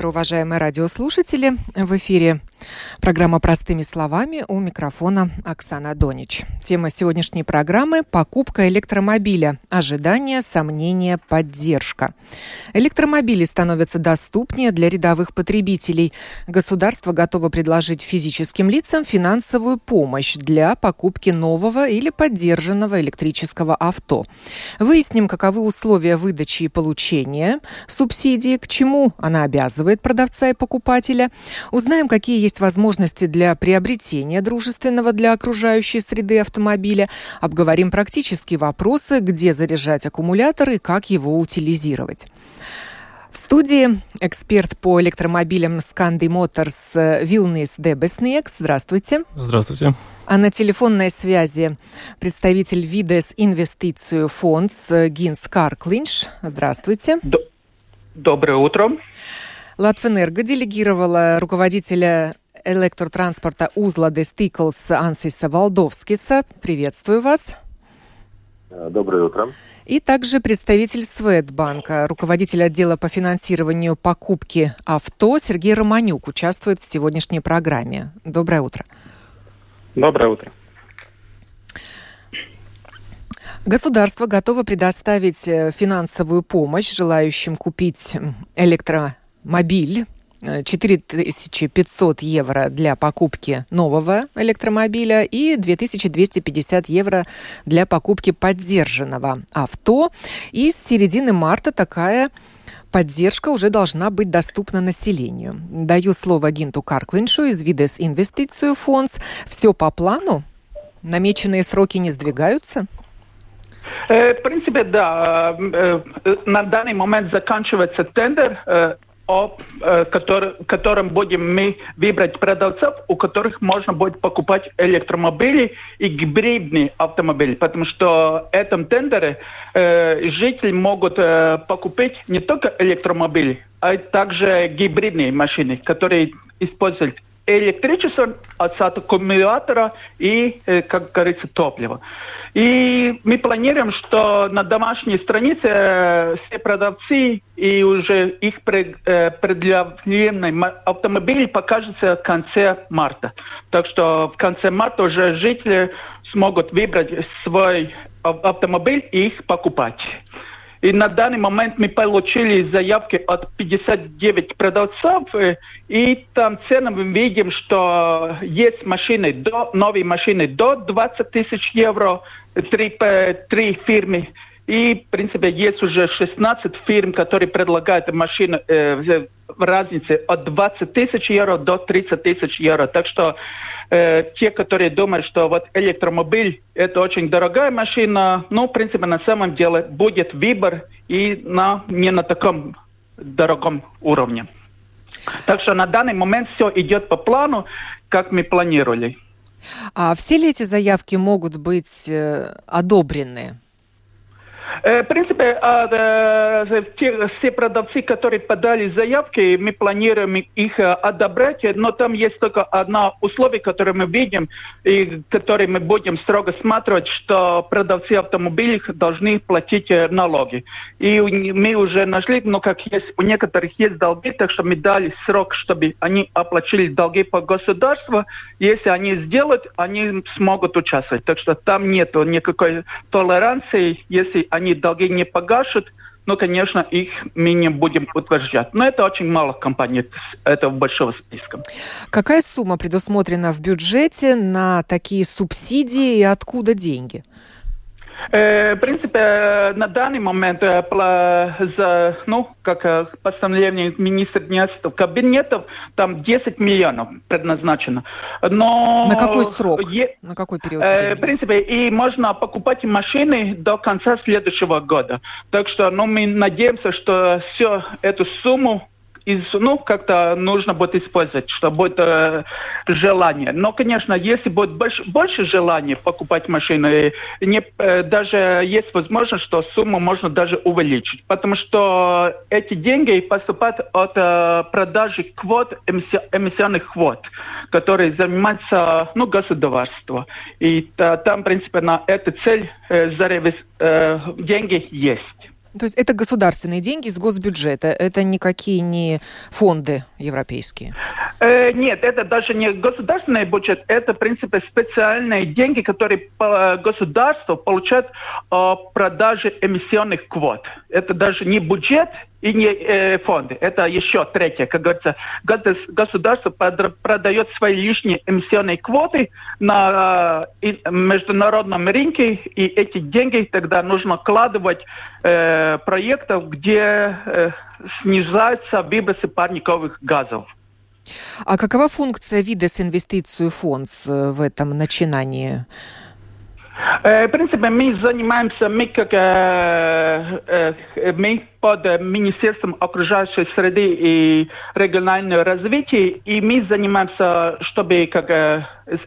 Утро, уважаемые радиослушатели. В эфире программа «Простыми словами» у микрофона Оксана Донич. Тема сегодняшней программы – покупка электромобиля. Ожидания, сомнения, поддержка. Электромобили становятся доступнее для рядовых потребителей. Государство готово предложить физическим лицам финансовую помощь для покупки нового или поддержанного электрического авто. Выясним, каковы условия выдачи и получения субсидии, к чему она обязывает продавца и покупателя. Узнаем, какие есть возможности для приобретения дружественного для окружающей среды автомобиля. Обговорим практические вопросы, где заряжать аккумулятор и как его утилизировать. В студии эксперт по электромобилям Scandi Motors Вилнис Дебеснекс. Здравствуйте. Здравствуйте. А на телефонной связи представитель Видес Инвестицию фонд Гинс Карклинш. Здравствуйте. Доброе утро. Латвэнерго делегировала руководителя электротранспорта узла Дестиклс Ансиса Валдовскиса. Приветствую вас. Доброе утро. И также представитель Светбанка, руководитель отдела по финансированию покупки авто Сергей Романюк участвует в сегодняшней программе. Доброе утро. Доброе утро. Государство готово предоставить э, финансовую помощь желающим купить электромобиль 4500 евро для покупки нового электромобиля и 2250 евро для покупки поддержанного авто. И с середины марта такая поддержка уже должна быть доступна населению. Даю слово Гинту Карклиншу из Видес Инвестицию Фондс. Все по плану? Намеченные сроки не сдвигаются? В принципе, да. На данный момент заканчивается тендер о который, котором будем мы выбрать продавцов, у которых можно будет покупать электромобили и гибридные автомобили, потому что в этом тендере э, жители могут э, покупать не только электромобили, а также гибридные машины, которые используют электричество от аккумулятора и, э, как говорится, топлива. И мы планируем, что на домашней странице э, все продавцы и уже их э, предъявленный автомобиль покажется в конце марта. Так что в конце марта уже жители смогут выбрать свой автомобиль и их покупать. И на данный момент мы получили заявки от 59 продавцов, и там цены мы видим, что есть машины, до, новые машины до 20 тысяч евро, три, три фирмы, и, в принципе, есть уже 16 фирм, которые предлагают машины э, в разнице от 20 тысяч евро до 30 тысяч евро. Так что э, те, которые думают, что вот электромобиль – это очень дорогая машина, ну, в принципе, на самом деле будет выбор и на, не на таком дорогом уровне. Так что на данный момент все идет по плану, как мы планировали. А все ли эти заявки могут быть э, одобрены? Э, в принципе, а, те, все продавцы, которые подали заявки, мы планируем их э, одобрять, но там есть только одно условие, которое мы видим, и которое мы будем строго смотреть, что продавцы автомобилей должны платить э, налоги. И мы уже нашли, ну, как есть, у некоторых есть долги, так что мы дали срок, чтобы они оплатили долги по государству. Если они сделают, они смогут участвовать. Так что там нет никакой толеранции, если они они долги не погашут, но, конечно, их мы будем утверждать. Но это очень мало компаний этого большого списка. Какая сумма предусмотрена в бюджете на такие субсидии и откуда деньги? Э, в принципе, на данный момент э, за, ну, как э, постановление министра дневных кабинетов, там 10 миллионов предназначено. Но на какой срок? Е... На какой период времени? В принципе, и можно покупать машины до конца следующего года. Так что, ну, мы надеемся, что всю эту сумму из, ну, как-то нужно будет использовать, что будет э, желание. Но, конечно, если будет больше, больше желания покупать машины, не, э, даже есть возможность, что сумму можно даже увеличить. Потому что эти деньги поступают от э, продажи квот, эмиссионных квот, которые занимается ну, государство. И э, там, в принципе, на эту цель э, заревис, э, деньги есть. То есть это государственные деньги из госбюджета, это никакие не фонды европейские? Э, нет, это даже не государственный бюджет, это, в принципе, специальные деньги, которые государство получает о продаже эмиссионных квот. Это даже не бюджет, и не э, фонды. Это еще третье, как говорится, государство продает свои лишние эмиссионные квоты на э, международном рынке, и эти деньги тогда нужно вкладывать э, проектов, где э, снижаются выбросы парниковых газов. А какова функция Видес инвестицию фонд в этом начинании? Э, в принципе, мы занимаемся, мы как э, э, мы под Министерством окружающей среды и регионального развития, и мы занимаемся, чтобы как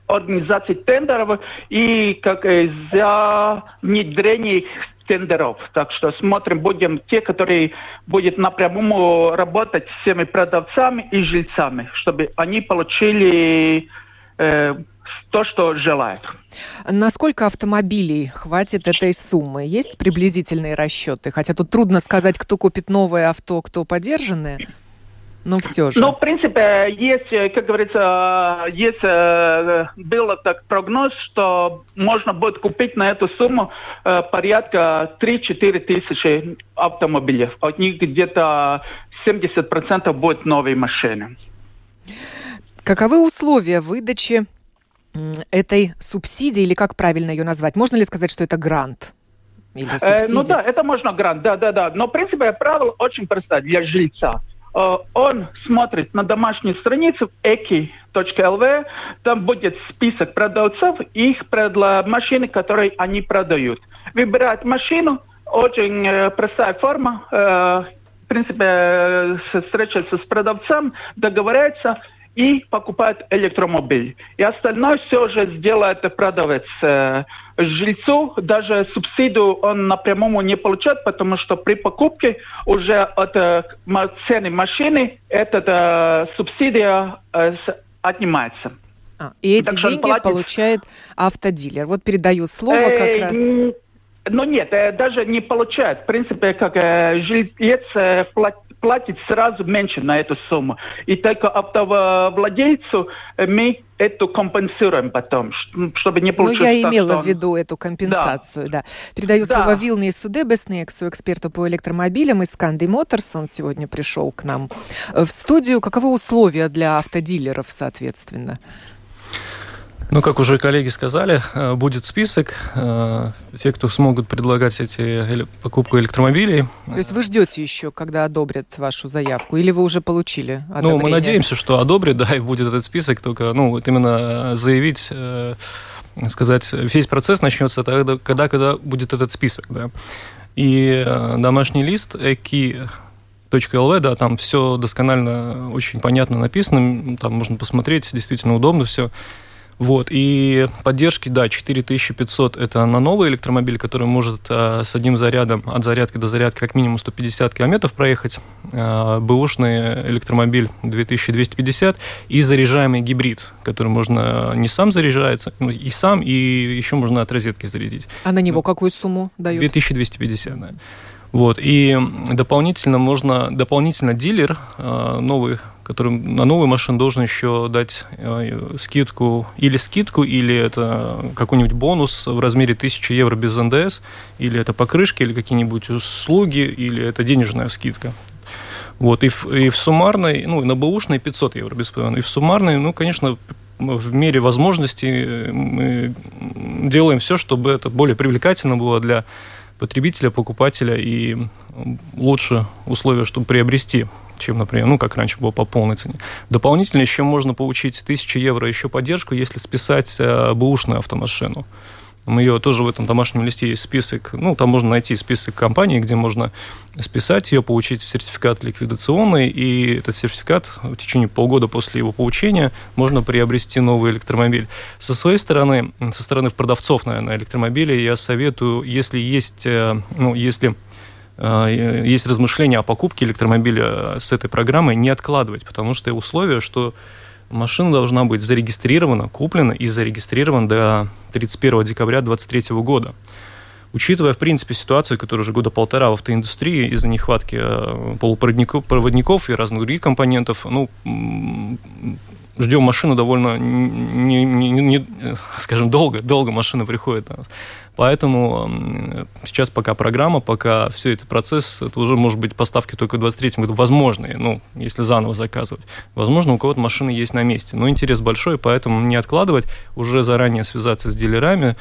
организации тендеров и как за внедрение тендеров. Так что смотрим, будем те, которые будут напрямую работать с всеми продавцами и жильцами, чтобы они получили э, то, что желают. Насколько автомобилей хватит этой суммы? Есть приблизительные расчеты? Хотя тут трудно сказать, кто купит новое авто, кто подержанное. Но все же. Ну, в принципе, есть, как говорится, есть, э, было так прогноз, что можно будет купить на эту сумму э, порядка 3-4 тысячи автомобилей. От них где-то 70% будет новые машины. Каковы условия выдачи этой субсидии, или как правильно ее назвать? Можно ли сказать, что это грант? Или э, ну да, это можно грант, да, да, да. Но, в принципе, правило очень простое для жильца. Э, он смотрит на домашнюю страницу eki.lv, там будет список продавцов и их предла машины, которые они продают. Выбирать машину, очень э, простая форма, э, в принципе, э, встречаться с продавцом, договоряется, и покупает электромобиль. И остальное все же сделает продавец. Э, жильцу даже субсидию он напрямую не получает, потому что при покупке уже от э, цены машины эта э, субсидия отнимается. А, и эти так деньги платит... получает автодилер. Вот передаю слово как раз. Ну нет, даже не получает. В принципе, как жилец платит сразу меньше на эту сумму. И только автовладельцу мы это компенсируем потом, чтобы не получилось Ну, я имела в виду эту компенсацию, да. да. Передаю да. слово Вилне Судебеснексу, эксперту по электромобилям из Канди Моторс. Он сегодня пришел к нам в студию. Каковы условия для автодилеров, соответственно? Ну, как уже коллеги сказали, э, будет список. Э, те, кто смогут предлагать эти покупку электромобилей. То есть вы ждете еще, когда одобрят вашу заявку? Или вы уже получили одобрение? Ну, мы надеемся, что одобрят, да, и будет этот список. Только, ну, вот именно заявить сказать, весь процесс начнется тогда, когда, когда будет этот список, да. И э, домашний лист эки .lv, да, там все досконально, очень понятно написано, там можно посмотреть, действительно удобно все. Вот, и поддержки, да, 4500 это на новый электромобиль, который может э, с одним зарядом от зарядки до зарядки как минимум 150 километров проехать, э, бэушный электромобиль 2250 и заряжаемый гибрид, который можно не сам заряжается, ну, и сам, и еще можно от розетки зарядить. А на него какую сумму дают? 2250, да. Вот, и дополнительно можно, дополнительно дилер э, новый, который на новую машину должен еще дать э, скидку, или скидку, или это какой-нибудь бонус в размере 1000 евро без НДС, или это покрышки, или какие-нибудь услуги, или это денежная скидка. Вот, и в, и в суммарной, ну, на бэушной 500 евро без ПВН, и в суммарной, ну, конечно, в мере возможностей мы делаем все, чтобы это более привлекательно было для потребителя, покупателя и лучше условия, чтобы приобрести, чем, например, ну, как раньше было по полной цене. Дополнительно еще можно получить 1000 евро еще поддержку, если списать э, бэушную автомашину. Мы ее тоже в этом домашнем листе есть список. Ну, там можно найти список компаний, где можно списать ее, получить сертификат ликвидационный, и этот сертификат в течение полгода после его получения можно приобрести новый электромобиль. Со своей стороны, со стороны продавцов, наверное, электромобилей, я советую, если есть, э, ну, если э, есть размышления о покупке электромобиля с этой программой, не откладывать, потому что условие, что машина должна быть зарегистрирована, куплена и зарегистрирована до 31 декабря 2023 года. Учитывая, в принципе, ситуацию, которая уже года полтора в автоиндустрии из-за нехватки э, полупроводников и разных других компонентов, ну, ждем машину довольно, не, не, не, скажем, долго, долго машина приходит. Поэтому сейчас пока программа, пока все этот процесс, это уже может быть поставки только в 2023 году. Возможные, ну, если заново заказывать. Возможно, у кого-то машины есть на месте, но интерес большой, поэтому не откладывать, уже заранее связаться с дилерами,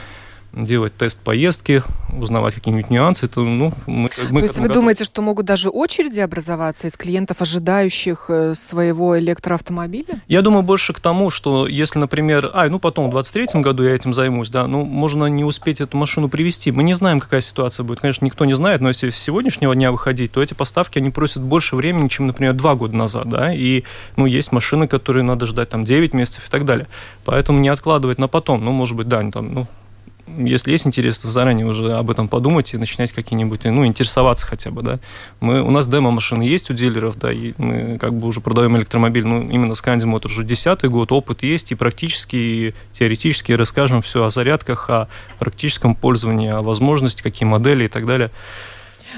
делать тест поездки, узнавать какие-нибудь нюансы. Это, ну, мы, мы То есть вы готовы. думаете, что могут даже очереди образоваться из клиентов, ожидающих э, своего электроавтомобиля? Я думаю больше к тому, что если, например, а, ну потом в 23 году я этим займусь, да, ну можно не успеть эту машину привезти. Мы не знаем, какая ситуация будет. Конечно, никто не знает, но если с сегодняшнего дня выходить, то эти поставки, они просят больше времени, чем, например, два года назад, да, и, ну, есть машины, которые надо ждать там 9 месяцев и так далее. Поэтому не откладывать на потом, ну, может быть, да, там, ну, если есть интерес, то заранее уже об этом подумать и начинать какие-нибудь, ну, интересоваться хотя бы, да. Мы, у нас демо-машины есть у дилеров, да, и мы как бы уже продаем электромобиль, ну, именно Scandi Motor уже десятый год, опыт есть, и практически, и теоретически расскажем все о зарядках, о практическом пользовании, о возможности, какие модели и так далее.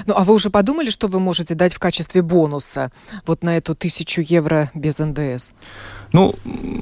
Ну, а вы уже подумали, что вы можете дать в качестве бонуса вот на эту тысячу евро без НДС? Ну,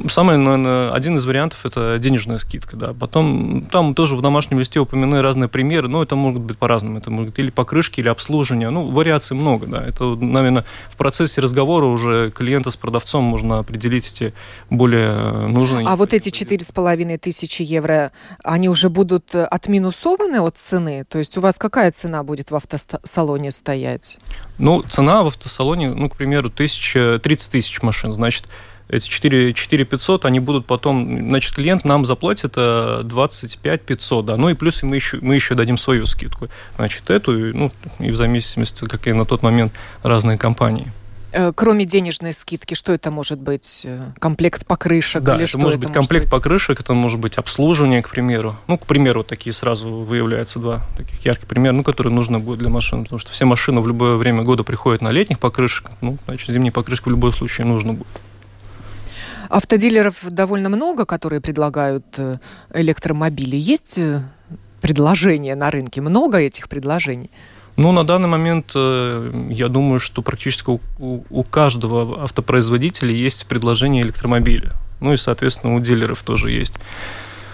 самый, наверное, один из вариантов – это денежная скидка, да. Потом там тоже в домашнем листе упомянуты разные примеры, но это могут быть по-разному. Это могут быть или покрышки, или обслуживание. Ну, вариаций много, да. Это, наверное, в процессе разговора уже клиента с продавцом можно определить эти более нужные. А вот эти четыре с половиной тысячи евро, они уже будут отминусованы от цены? То есть у вас какая цена будет в автосалоне стоять? Ну, цена в автосалоне, ну, к примеру, тысяча, 30 тысяч машин, значит, эти 4, 4 500, они будут потом, значит, клиент нам заплатит 25 э, 500, да, ну и плюс мы еще, мы еще дадим свою скидку, значит, эту, ну, и в зависимости, какие на тот момент разные компании. Э, кроме денежной скидки, что это может быть? Э, комплект покрышек да, или это что может это быть комплект быть? покрышек, это может быть обслуживание, к примеру. Ну, к примеру, такие сразу выявляются два таких ярких примера, ну, которые нужны будут для машин, потому что все машины в любое время года приходят на летних покрышек, ну, значит, зимние покрышки в любом случае нужно будет. Автодилеров довольно много, которые предлагают э, электромобили. Есть э, предложения на рынке? Много этих предложений? Ну, на данный момент э, я думаю, что практически у, у каждого автопроизводителя есть предложение электромобиля. Ну и, соответственно, у дилеров тоже есть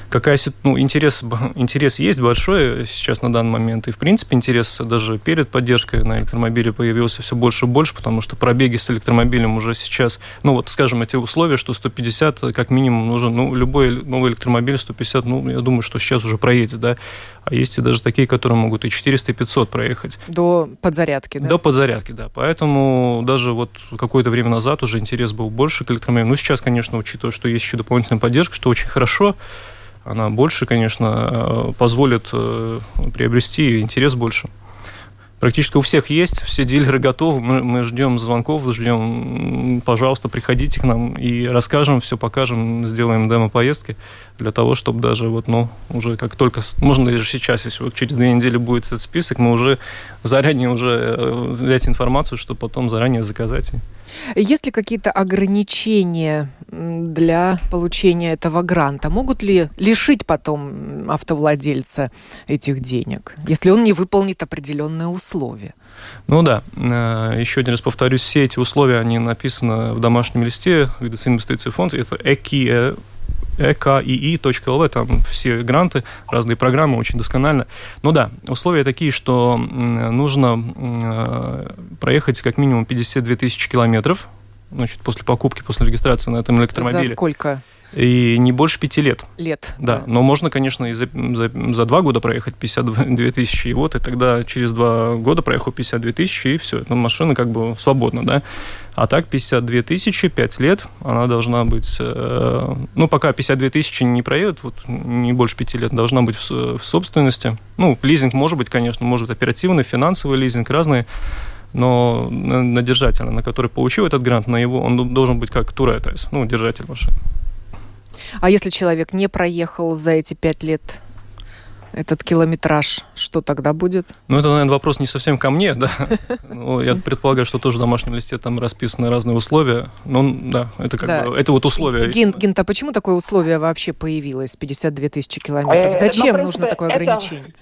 какая ну, интерес, интерес есть большой сейчас на данный момент. И, в принципе, интерес даже перед поддержкой на электромобиле появился все больше и больше, потому что пробеги с электромобилем уже сейчас, ну, вот, скажем, эти условия, что 150 как минимум нужен, ну, любой новый электромобиль 150, ну, я думаю, что сейчас уже проедет, да. А есть и даже такие, которые могут и 400, и 500 проехать. До подзарядки, да? До подзарядки, да. Поэтому даже вот какое-то время назад уже интерес был больше к электромобилям. Ну, сейчас, конечно, учитывая, что есть еще дополнительная поддержка, что очень хорошо, она больше, конечно, э, позволит э, приобрести интерес больше практически у всех есть, все дилеры готовы, мы, мы ждем звонков, ждем, пожалуйста, приходите к нам и расскажем, все покажем, сделаем демо-поездки для того, чтобы даже вот, ну, уже как только, можно даже сейчас, если вот через две недели будет этот список, мы уже заранее уже э, взять информацию, чтобы потом заранее заказать. Есть ли какие-то ограничения для получения этого гранта? Могут ли лишить потом автовладельца этих денег, если он не выполнит определенные условия? Ну да, э, еще один раз повторюсь, все эти условия, они написаны в домашнем листе Видосы инвестиций фонд, это ЭКИ ekii.lv, там все гранты, разные программы, очень досконально. Ну да, условия такие, что нужно э, проехать как минимум 52 тысячи километров, значит, после покупки, после регистрации на этом электромобиле. За сколько? И не больше пяти лет. Лет. Да, да. но можно, конечно, и за, за, за два года проехать 52 тысячи, и вот, и тогда через два года проехал 52 тысячи, и все, ну, машина как бы свободна, да. А так 52 тысячи, 5 лет, она должна быть, э, ну, пока 52 тысячи не проедет, вот не больше 5 лет, должна быть в, в собственности. Ну, лизинг может быть, конечно, может оперативный, финансовый лизинг, разные но на держателя, на который получил этот грант, на его, он должен быть как туретайс, ну, держатель машины. А если человек не проехал за эти пять лет этот километраж, что тогда будет? Ну, это, наверное, вопрос не совсем ко мне, да. Ну, я предполагаю, что тоже в домашнем листе там расписаны разные условия. Ну, да, это как да. бы, это вот условия. Ген, Гент, а почему такое условие вообще появилось, 52 тысячи километров? Э, Зачем ну, нужно такое ограничение?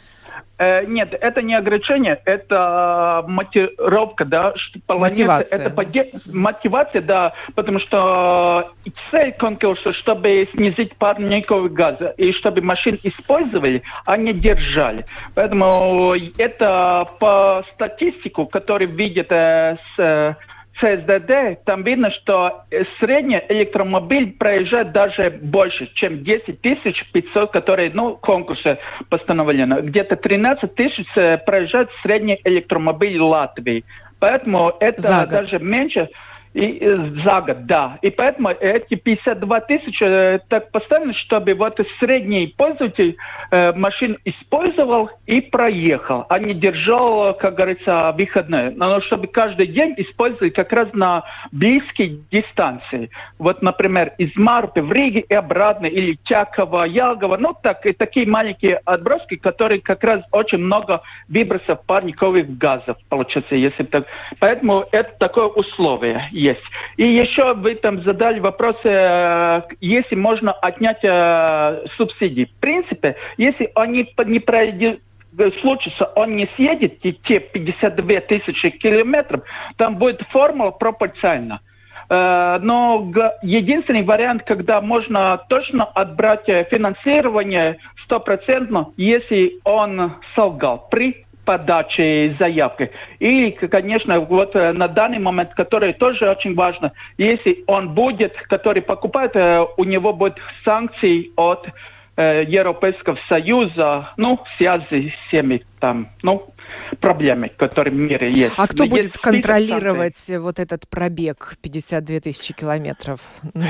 Э, нет, это не ограничение, это мотивировка, да, что мотивация. Это поде... мотивация, да, потому что цель конкурса, чтобы снизить парниковый газ и чтобы машин использовали, а не держали. Поэтому это по статистику, который видит э, с ЦСДД, там видно, что средний электромобиль проезжает даже больше, чем 10 500, которые, ну, конкурсы постановлены. Где-то 13 тысяч э, проезжает средний электромобиль Латвии. Поэтому это даже меньше, и, э, за год, да. И поэтому эти 52 тысячи э, так поставлены, чтобы вот средний пользователь э, машин использовал и проехал, а не держал, как говорится, выходные. Но чтобы каждый день использовать как раз на близкие дистанции. Вот, например, из Марты в Риге и обратно, или Тяково, Ялгово. Ну, так, и такие маленькие отброски, которые как раз очень много выбросов парниковых газов получается, если так. Поэтому это такое условие есть. И еще вы там задали вопрос, э, если можно отнять э, субсидии. В принципе, если они не пройдут случится, он не съедет те 52 тысячи километров, там будет формула пропорциональна. Э, но единственный вариант, когда можно точно отбрать финансирование стопроцентно, если он солгал при подачи заявки. И, конечно, вот э, на данный момент, который тоже очень важно, если он будет, который покупает, э, у него будет санкции от э, Европейского Союза, ну, связи с всеми там, ну, проблемы, которые в мире есть. А кто Но будет контролировать вот этот пробег 52 тысячи километров?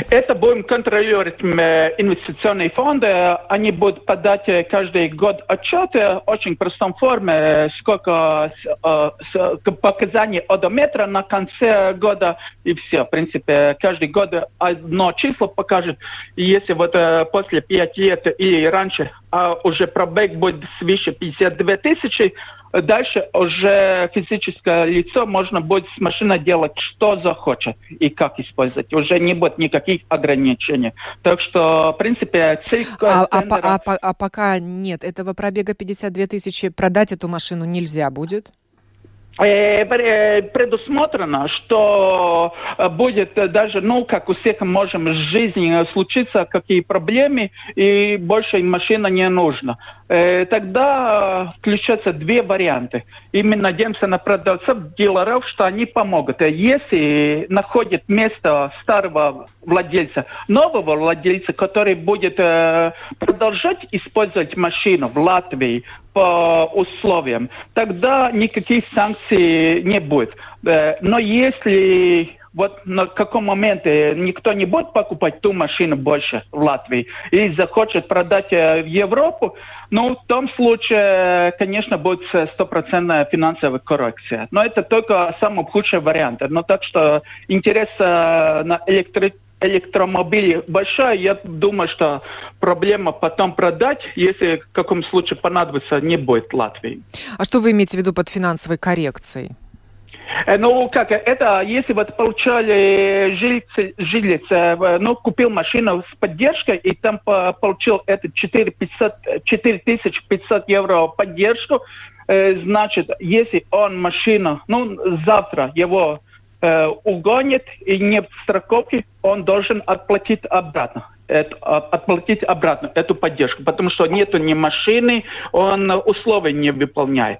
Это будем контролировать инвестиционные фонды. Они будут подать каждый год отчеты в очень простом форме, сколько показаний одометра на конце года и все. В принципе, каждый год одно число покажет. И если вот э, после 5 лет или раньше а уже пробег будет свыше 52 тысячи, Дальше уже физическое лицо можно будет с машиной делать, что захочет и как использовать. Уже не будет никаких ограничений. Так что, в принципе, цель а, а тендера... а, а, а пока нет этого пробега 52 тысячи, продать эту машину нельзя будет? Э, э, предусмотрено, что э, будет даже, ну, как у всех можем в жизни случиться, какие проблемы, и больше машина не нужна. Тогда включаются две варианты. И мы надеемся на продавцов, дилеров, что они помогут. Если находят место старого владельца, нового владельца, который будет продолжать использовать машину в Латвии, по условиям, тогда никаких санкций не будет. Э, но если вот на каком моменте никто не будет покупать ту машину больше в Латвии и захочет продать э, в Европу, ну, в том случае, конечно, будет стопроцентная финансовая коррекция. Но это только самый худший вариант. Но так что интерес э, на электричество электромобили большая, я думаю, что проблема потом продать, если в каком случае понадобится, не будет Латвии. А что вы имеете в виду под финансовой коррекцией? Э, ну, как, это, если вот получали жильцы, жилец, э, ну, купил машину с поддержкой, и там получил это 4500, 4500 евро поддержку, э, значит, если он машину, ну, завтра его э, угонит и нет страховки, он должен отплатить обратно это, а, отплатить обратно эту поддержку, потому что нету ни машины, он условия не выполняет.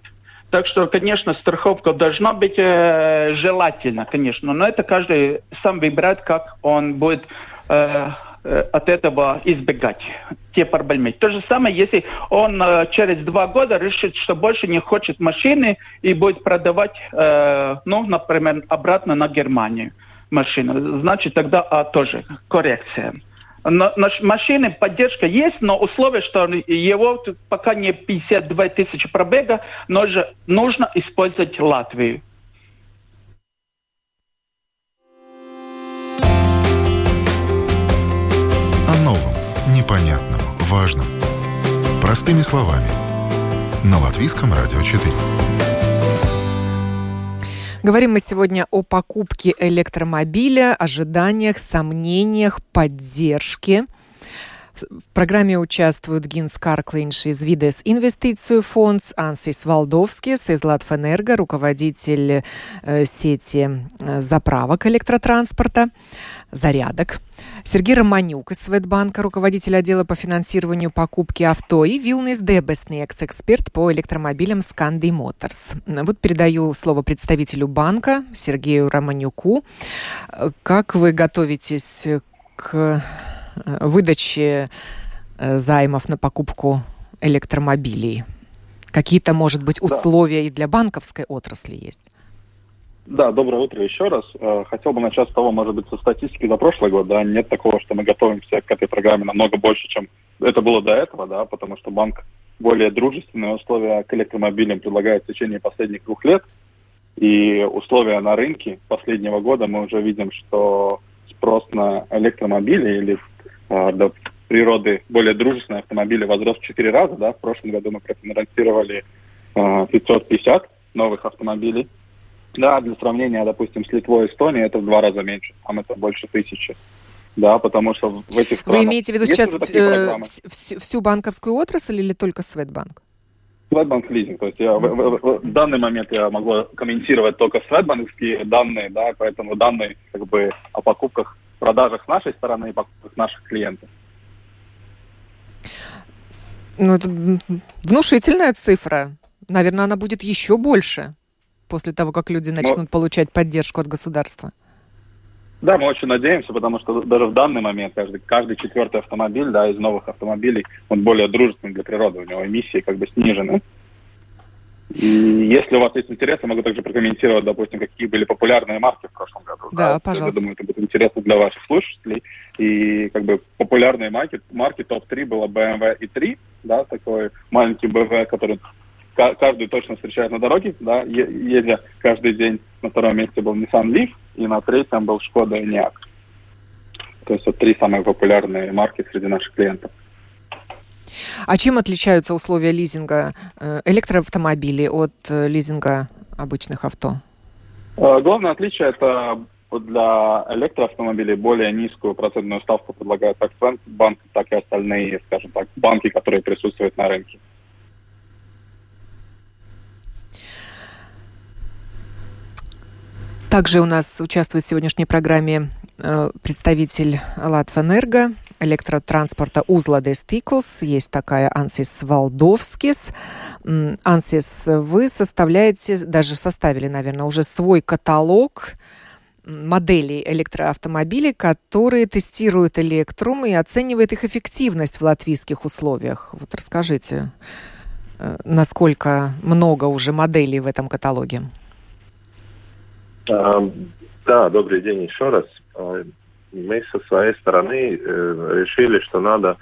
Так что, конечно, страховка должна быть э, желательно, конечно, но это каждый сам выбирает, как он будет э, Э, от этого избегать те проблемы. То же самое, если он э, через два года решит, что больше не хочет машины и будет продавать, э, ну, например, обратно на Германию машину, значит тогда а, тоже коррекция. На, на машины поддержка есть, но условие, что его пока не 52 тысячи пробега, но же нужно использовать Латвию. непонятном, важном. Простыми словами. На Латвийском радио 4. Говорим мы сегодня о покупке электромобиля, ожиданиях, сомнениях, поддержке. В программе участвуют Гинс Карклинш из Видес Инвестицию фонд, Ансис Валдовскис из Латвэнерго, руководитель э, сети э, заправок электротранспорта, зарядок. Сергей Романюк из Светбанка, руководитель отдела по финансированию покупки авто, и Вилнис Дебеснекс, эксперт по электромобилям Сканди Моторс. Вот передаю слово представителю банка Сергею Романюку. Как вы готовитесь к э, выдаче э, займов на покупку электромобилей? Какие-то, может быть, условия да. и для банковской отрасли есть? Да, доброе утро еще раз. Э, хотел бы начать с того, может быть, со статистики за прошлый год. Да, нет такого, что мы готовимся к этой программе намного больше, чем это было до этого, да, потому что банк более дружественные условия к электромобилям предлагает в течение последних двух лет. И условия на рынке последнего года мы уже видим, что спрос на электромобили или э, до природы более дружественные автомобили возрос в 4 раза. Да. В прошлом году мы профинансировали э, 550 новых автомобилей да, для сравнения, допустим, с Литвой и Эстонией это в два раза меньше, там это больше тысячи. Да, потому что в этих странах... Вы имеете в виду сейчас э, всю, всю банковскую отрасль или только Светбанк? Светбанк лизинг. То есть я, в, в, в, в данный момент я могу комментировать только светбанковские данные, да, поэтому данные как бы о покупках, продажах с нашей стороны и покупках наших клиентов. Ну, это внушительная цифра. Наверное, она будет еще больше после того, как люди ну, начнут Но... получать поддержку от государства? Да, мы очень надеемся, потому что даже в данный момент каждый, каждый четвертый автомобиль да, из новых автомобилей, он более дружественный для природы, у него эмиссии как бы снижены. И если у вас есть интерес, я могу также прокомментировать, допустим, какие были популярные марки в прошлом году. Да, да пожалуйста. Я думаю, это будет интересно для ваших слушателей. И как бы популярные марки, марки топ-3 было BMW i3, да, такой маленький BMW, который каждый точно встречает на дороге, да, ездя каждый день. На втором месте был Nissan Leaf, и на третьем был Skoda Enyaq. То есть вот три самые популярные марки среди наших клиентов. А чем отличаются условия лизинга э, электроавтомобилей от э, лизинга обычных авто? Э, главное отличие это для электроавтомобилей более низкую процентную ставку предлагает как банк, так и остальные, скажем так, банки, которые присутствуют на рынке. Также у нас участвует в сегодняшней программе э, представитель Латвэнерго, электротранспорта Узладес Тиклс, есть такая Ансис Валдовскис. Ансис, вы составляете, даже составили, наверное, уже свой каталог моделей электроавтомобилей, которые тестируют электрум и оценивают их эффективность в латвийских условиях. Вот расскажите, э, насколько много уже моделей в этом каталоге? Да, добрый день еще раз. А, мы со своей стороны э, решили, что надо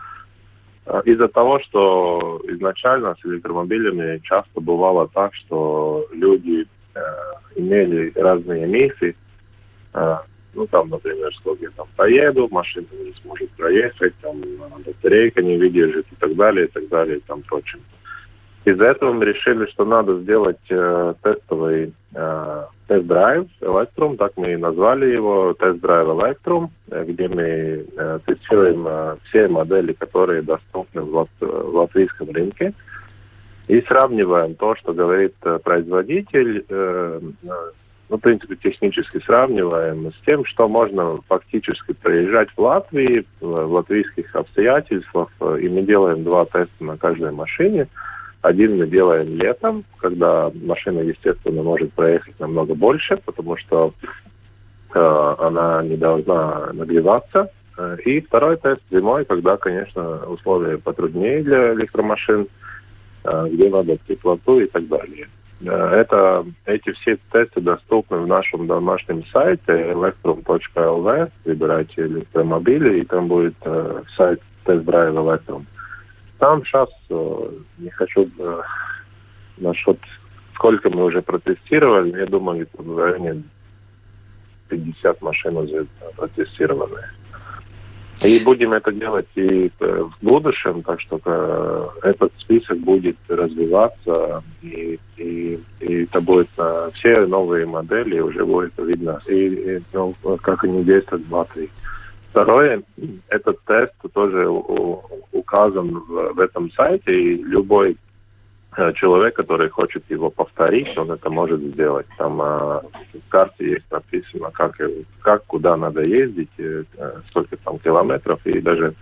а, из-за того, что изначально с электромобилями часто бывало так, что люди э, имели разные эмиссии. Э, ну, там, например, сколько я там поеду, машина не сможет проехать, там, батарейка не выдержит и так далее, и так далее, и там прочим. Из-за этого мы решили, что надо сделать э, тестовый э, тест-драйв Electrum, так мы и назвали его, тест-драйв Electrum, э, где мы э, тестируем э, все модели, которые доступны в, лат в латвийском рынке, и сравниваем то, что говорит э, производитель, э, э ну, в принципе, технически сравниваем с тем, что можно фактически проезжать в Латвии, в латвийских обстоятельствах, и мы делаем два теста на каждой машине – один мы делаем летом, когда машина, естественно, может проехать намного больше, потому что э, она не должна нагреваться. Э, и второй тест зимой, когда, конечно, условия потруднее для электромашин, э, где надо теплоту и так далее. Э, это, эти все тесты доступны в нашем домашнем сайте electrum.lv. Выбирайте электромобили, и там будет э, сайт тест-драйв Electrum. Там сейчас э, не хочу э, насчет сколько мы уже протестировали, я думаю, это в районе 50 машин уже протестированы. И будем это делать и э, в будущем, так что этот список будет развиваться, и, и, и это будет все новые модели, уже будет видно, и, и ну, как они действуют в Латвии. Второе, этот тест тоже указан в, в этом сайте, и любой э, человек, который хочет его повторить, он это может сделать. Там э, в карте есть написано, как, как куда надо ездить, э, сколько там километров, и даже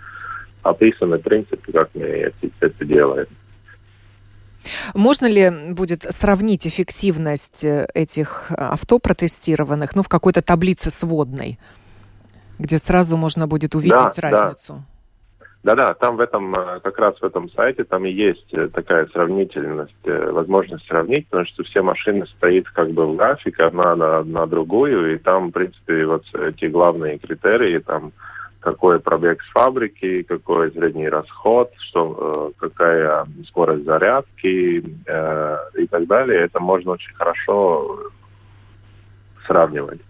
описаны принципы, как мы это, это делаем. Можно ли будет сравнить эффективность этих авто протестированных ну, в какой-то таблице сводной? где сразу можно будет увидеть да, разницу. Да. Да-да, там в этом, э, как раз в этом сайте, там и есть э, такая сравнительность, э, возможность сравнить, потому что все машины стоят как бы в графике одна на, на другую, и там, в принципе, вот эти главные критерии, там, какой пробег с фабрики, какой средний расход, что, какая скорость зарядки э, и так далее, это можно очень хорошо сравнивать.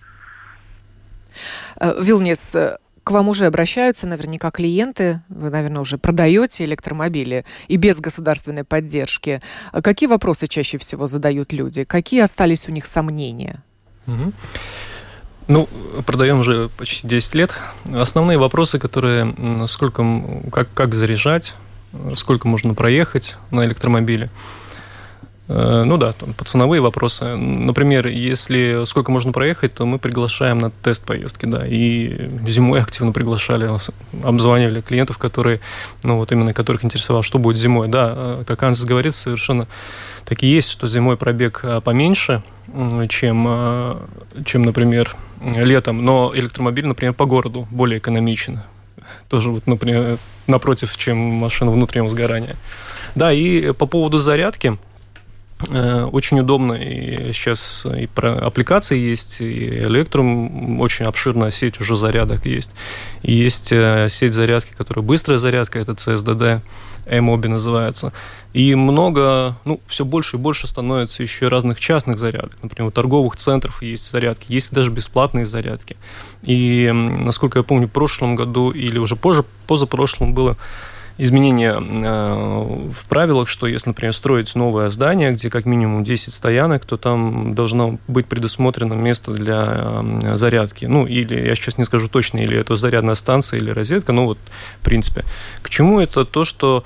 Вилнис, к вам уже обращаются наверняка клиенты, вы, наверное, уже продаете электромобили и без государственной поддержки. Э, какие вопросы чаще всего задают люди? Какие остались у них сомнения? Угу. Ну, продаем уже почти 10 лет. Основные вопросы, которые сколько, как, как заряжать, сколько можно проехать на электромобиле – ну да, там, ценовые вопросы. Например, если сколько можно проехать, то мы приглашаем на тест поездки, да. И зимой активно приглашали, обзванивали клиентов, которые, ну вот именно которых интересовало, что будет зимой. Да, э, как Анс говорит, совершенно так и есть, что зимой пробег э, поменьше, чем, чем, например, летом. Но электромобиль, например, по городу более экономичен. Тоже вот, например, напротив, чем машина внутреннего сгорания. Да, и по поводу зарядки – Э, очень удобно. И сейчас и про аппликации есть, и Electrum очень обширная сеть уже зарядок есть. И есть э, сеть зарядки, которая быстрая зарядка, это CSDD, Mobi называется. И много, ну, все больше и больше становится еще разных частных зарядок. Например, у торговых центров есть зарядки, есть даже бесплатные зарядки. И, насколько я помню, в прошлом году или уже позже, позапрошлом было изменения э, в правилах, что если, например, строить новое здание, где как минимум 10 стоянок, то там должно быть предусмотрено место для э, зарядки. Ну, или, я сейчас не скажу точно, или это зарядная станция, или розетка, ну вот, в принципе. К чему это? То, что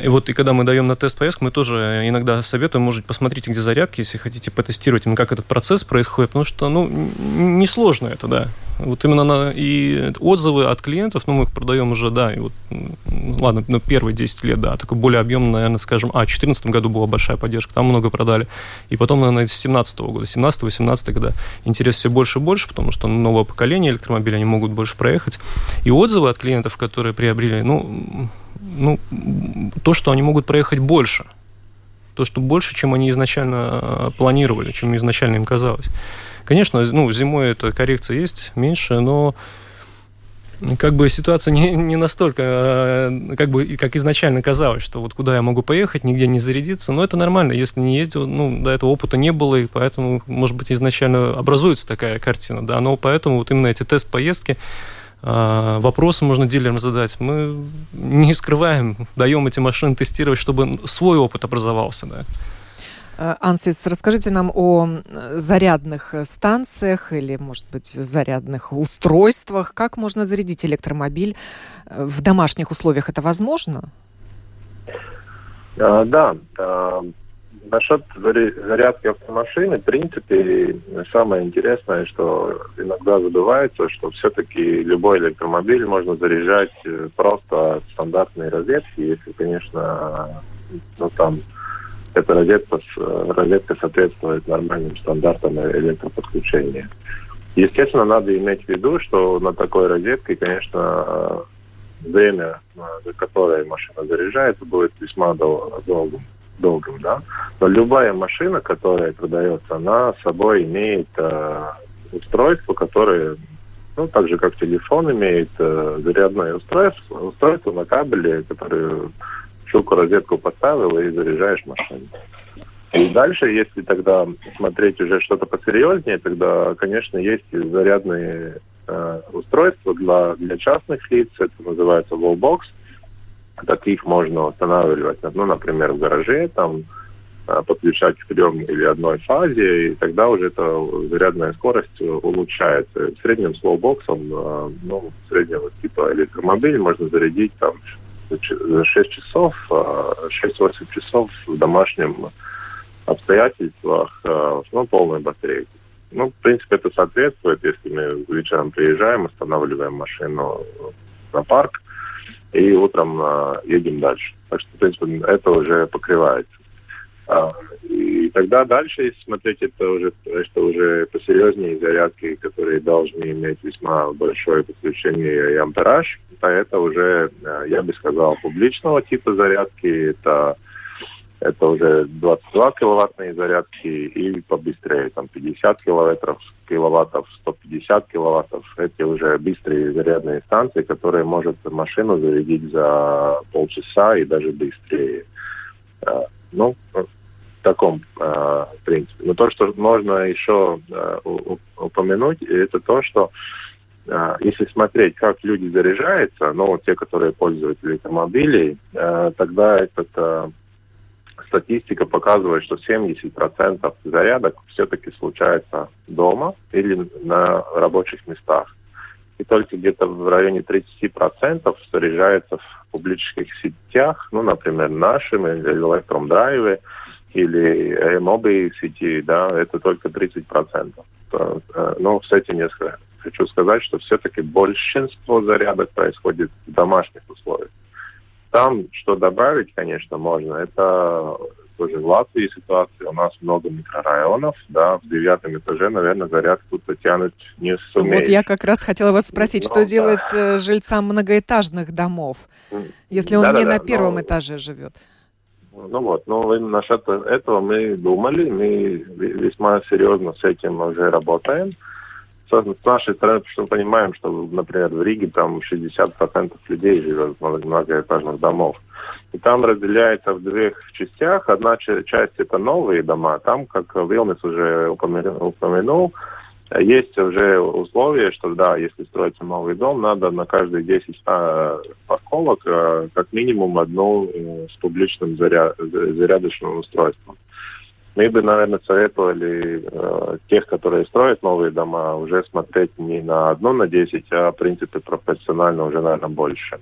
И вот и когда мы даем на тест поездку, мы тоже иногда советуем, может, посмотрите, где зарядки, если хотите потестировать, как этот процесс происходит, потому что, ну, несложно это, да. Вот именно на, и отзывы от клиентов, ну, мы их продаем уже, да, и вот, ладно, ну, первые 10 лет, да, такой более объемный, наверное, скажем, а, в 2014 году была большая поддержка, там много продали, и потом, наверное, с 2017 года, 17-18, когда интерес все больше и больше, потому что новое поколение электромобилей, они могут больше проехать, и отзывы от клиентов, которые приобрели, ну, ну, то, что они могут проехать больше, то, что больше, чем они изначально э, планировали, чем изначально им казалось. Конечно, ну, зимой эта коррекция есть меньше, но как бы ситуация не, не настолько, э, как бы, как изначально казалось, что вот куда я могу поехать, нигде не зарядиться, но это нормально, если не ездил, ну, до этого опыта не было, и поэтому, может быть, изначально образуется такая картина, да, но поэтому вот именно эти тест-поездки, вопросы можно дилерам задать. Мы не скрываем, даем эти машины тестировать, чтобы свой опыт образовался, да. Э, Ансис, расскажите нам о зарядных станциях или, может быть, зарядных устройствах. Как можно зарядить электромобиль э, в домашних условиях? Это возможно? А, да. Насчет зарядки автомашины, в принципе, самое интересное, что иногда забывается, что все-таки любой электромобиль можно заряжать э, просто от стандартной розетки, если, конечно, ну, там эта розетка, розетка соответствует нормальным стандартам электроподключения. Естественно, надо иметь в виду, что на такой розетке, конечно, время, за которое машина заряжается, будет весьма дол- долгим, долгим, да. Но любая машина, которая продается, она собой имеет э, устройство, которое, ну, так же как телефон имеет э, зарядное устройство, устройство на кабеле, которое щелку розетку поставил и заряжаешь машину. И дальше, если тогда смотреть уже что-то посерьезнее, тогда, конечно, есть зарядные э, устройства для, для частных лиц, это называется wallbox. Таких можно устанавливать, ну, например, в гараже, там, э, подключать в трем или одной фазе, и тогда уже эта зарядная скорость улучшается. В среднем с wallbox, э, ну, среднего типа электромобиль можно зарядить там за 6 часов, 6-8 а, часов в домашнем обстоятельствах, ну, полной батарейки. Ну, в принципе, это соответствует, если мы вечером приезжаем, останавливаем машину на парк и утром э, едем дальше. Так что, в принципе, это уже покрывается. А, и тогда дальше, если смотреть, это уже, это уже посерьезнее зарядки, которые должны иметь весьма большое подключение и ампераж. А это уже, э, я бы сказал, публичного типа зарядки. Это, это уже 22 киловаттные зарядки и побыстрее, там 50 киловаттов, киловаттов, 150 киловаттов. Эти уже быстрые зарядные станции, которые может машину зарядить за полчаса и даже быстрее. Э, ну, в таком э, принципе. Но то, что можно еще э, упомянуть, это то, что если смотреть, как люди заряжаются, ну, те, которые пользуются электромобилей, э, тогда этот, статистика показывает, что 70% зарядок все-таки случается дома или на рабочих местах. И только где-то в районе 30% заряжается в публичных сетях, ну, например, нашим или Electrum или мобы сети, да, это только 30%. Э, но с этим я хочу сказать, что все-таки большинство зарядок происходит в домашних условиях. Там, что добавить, конечно, можно, это тоже в Латвии ситуация. У нас много микрорайонов, да, в девятом этаже, наверное, зарядку тянуть не сумеешь. Вот я как раз хотела вас спросить, но, что да. делать э, жильцам многоэтажных домов, если он да, не да, на первом но... этаже живет? Ну вот, ну насчет этого мы думали, мы весьма серьезно с этим уже работаем. С нашей стороны, потому что мы понимаем, что, например, в Риге там 60% людей живет в многоэтажных домов. И там разделяется в двух частях. Одна часть это новые дома. Там, как Вилнес уже упомянул, есть уже условия, что да, если строится новый дом, надо на каждые 10 парковок э, как минимум одну э, с публичным заряд, зарядочным устройством. Мы бы, наверное, советовали э, тех, которые строят новые дома, уже смотреть не на одну на 10, а, в принципе, пропорционально уже, наверное, больше.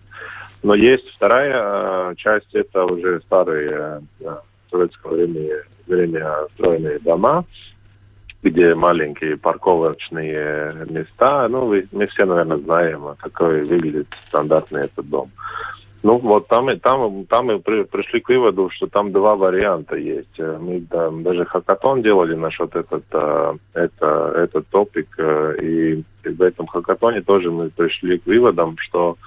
Но есть вторая часть, это уже старые советского времени, время строенные дома, где маленькие парковочные места. Ну, мы все, наверное, знаем, какой выглядит стандартный этот дом. Ну, вот там, и там, там при, пришли к выводу, что там два варианта есть. Мы там даже хакатон делали насчет этот, э, это, этот топик, э, и в этом хакатоне тоже мы пришли к выводам, что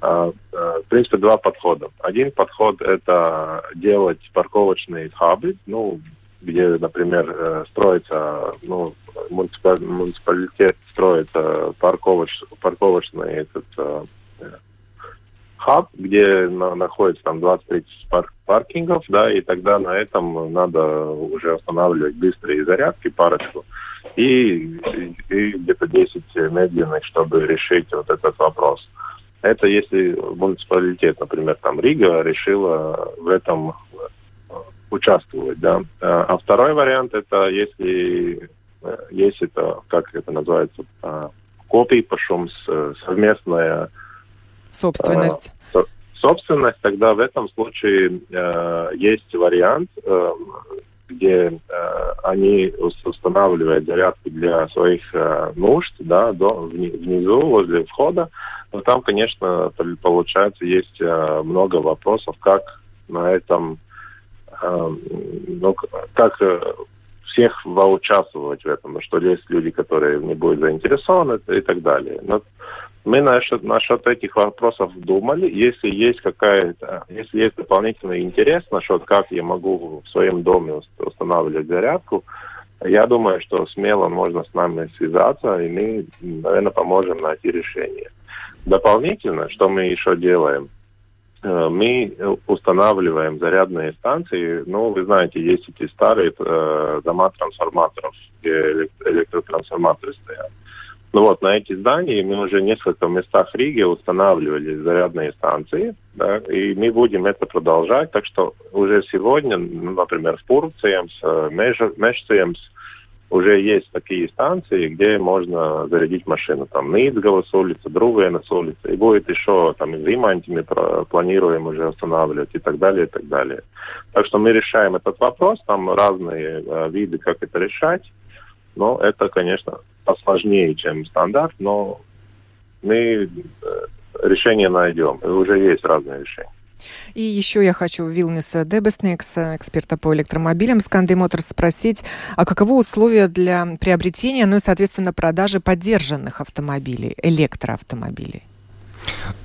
э, в принципе, два подхода. Один подход – это делать парковочные хабы, ну, где, например, строится, ну, муниципалитет строит парковоч, парковочный этот хаб, где на, находится там 20-30 пар паркингов, да, и тогда на этом надо уже устанавливать быстрые зарядки, парочку, и, и, где-то 10 медленных, чтобы решить вот этот вопрос. Это если муниципалитет, например, там Рига решила в этом участвовать, да. А второй вариант это если есть это, как это называется, копий пошум, совместная Собственность. Э, собственность, тогда в этом случае э, есть вариант, э, где э, они устанавливают зарядку для своих э, нужд, да, до, внизу, возле входа. Но там, конечно, получается, есть э, много вопросов, как на этом, э, ну, как э, всех участвовать в этом, что есть люди, которые не будут заинтересованы и так далее. Но мы насчет, насчет этих вопросов думали. Если есть какая-то, если есть дополнительный интерес насчет, как я могу в своем доме устанавливать зарядку, я думаю, что смело можно с нами связаться, и мы, наверное, поможем найти решение. Дополнительно, что мы еще делаем, э, мы устанавливаем зарядные станции. Ну, вы знаете, есть эти старые э, дома трансформаторов, где электротрансформаторы стоят. Ну вот, на эти здания мы уже в нескольких местах Риги устанавливали зарядные станции, да, и мы будем это продолжать. Так что уже сегодня, например, в Пурциемс, э, Мешциемс, уже есть такие станции, где можно зарядить машину. Там Ницгалас улица, Друвенас улица, и будет еще там и в Риманте мы планируем уже устанавливать и так далее, и так далее. Так что мы решаем этот вопрос, там разные э, виды, как это решать. Но это, конечно, посложнее, чем стандарт, но мы э, решение найдем. И уже есть разные решения. И еще я хочу Вилнюса Дебеснекс, эксперта по электромобилям Сканды Моторс, спросить, а каковы условия для приобретения, ну и, соответственно, продажи поддержанных автомобилей, электроавтомобилей?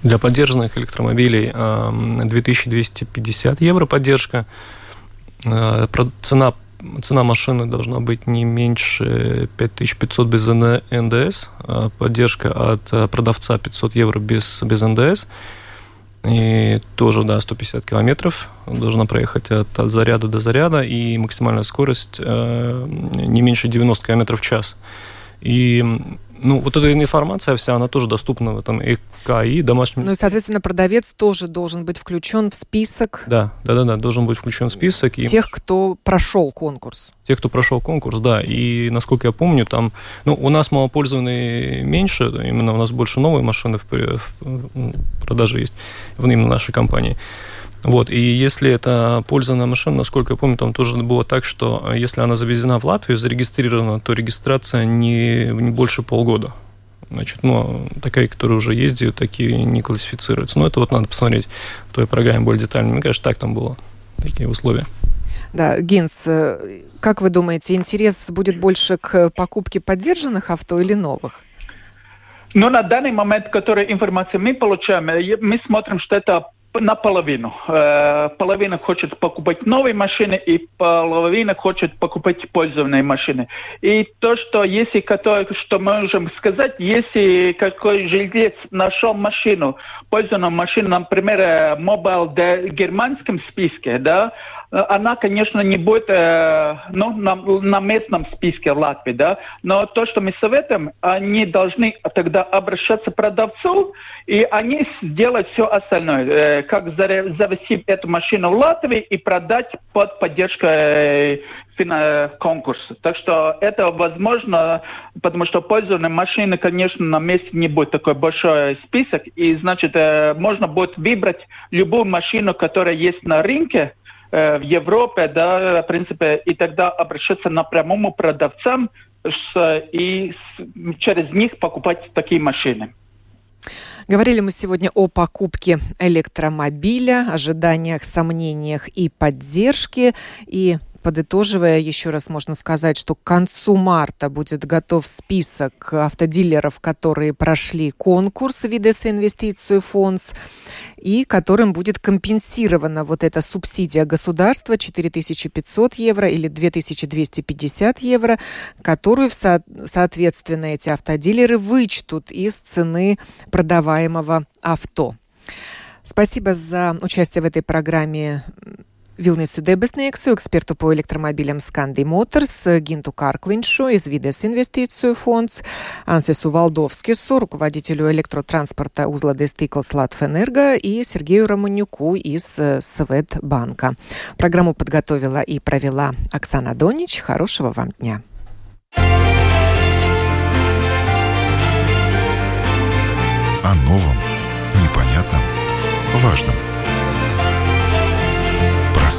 Для поддержанных электромобилей 2250 евро поддержка. Э, цена цена машины должна быть не меньше 5500 без НДС, а поддержка от э, продавца 500 евро без, без НДС. И тоже, да, 150 километров должна проехать от, от заряда до заряда, и максимальная скорость э, не меньше 90 километров в час. И ну, вот эта информация вся, она тоже доступна в этом ЭКИ, домашнем... Ну и, соответственно, продавец тоже должен быть включен в список... Да, да, да, да, должен быть включен в список. И... Тех, кто прошел конкурс. Тех, кто прошел конкурс, да. И, насколько я помню, там... Ну, у нас малопользованные меньше, именно у нас больше новые машины в, в продаже есть, именно нашей компании. Вот, и если это пользованная машина, насколько я помню, там тоже было так, что э, если она завезена в Латвию, зарегистрирована, то регистрация не, не больше полгода. Значит, ну, такая, которая уже ездит, такие не классифицируются. Но это вот надо посмотреть в той программе более детально. Мне кажется, так там было, такие условия. Да, Гинс, э, как вы думаете, интерес будет больше к покупке поддержанных авто или новых? Ну, на данный момент, которую информацию мы получаем, э, мы смотрим, что это наполовину. Э, половина хочет покупать новые машины, и половина хочет покупать пользованные машины. И то, что если что можем сказать, если какой жилец нашел машину, пользованную машину, например, мобил в германском списке, да, она, конечно, не будет э, ну, на, на местном списке Латвии, да, но то, что мы советуем, они должны тогда обращаться к продавцу, и они сделают все остальное, э, как завести эту машину в Латвии и продать под поддержкой э, конкурса. Так что это возможно, потому что пользование машины, конечно, на месте не будет. Такой большой список, и значит, э, можно будет выбрать любую машину, которая есть на рынке, Э, в Европе, да, в принципе, и тогда обращаться напрямую продавцам с, и с, через них покупать такие машины. Говорили мы сегодня о покупке электромобиля, ожиданиях, сомнениях и поддержке. И подытоживая, еще раз можно сказать, что к концу марта будет готов список автодилеров, которые прошли конкурс Видес Инвестицию Фондс и которым будет компенсирована вот эта субсидия государства 4500 евро или 2250 евро, которую, со соответственно, эти автодилеры вычтут из цены продаваемого авто. Спасибо за участие в этой программе Vilnius Debesnieksu, эксперту по электромобилям Сканди Моторс, Гинту Карклиншу из Видес Инвестицию фондс, Ансису Валдовскису, руководителю электротранспорта узла Дестиклс Латвэнерго и Сергею Романюку из Светбанка. Программу подготовила и провела Оксана Донич. Хорошего вам дня. О новом, непонятном, важном –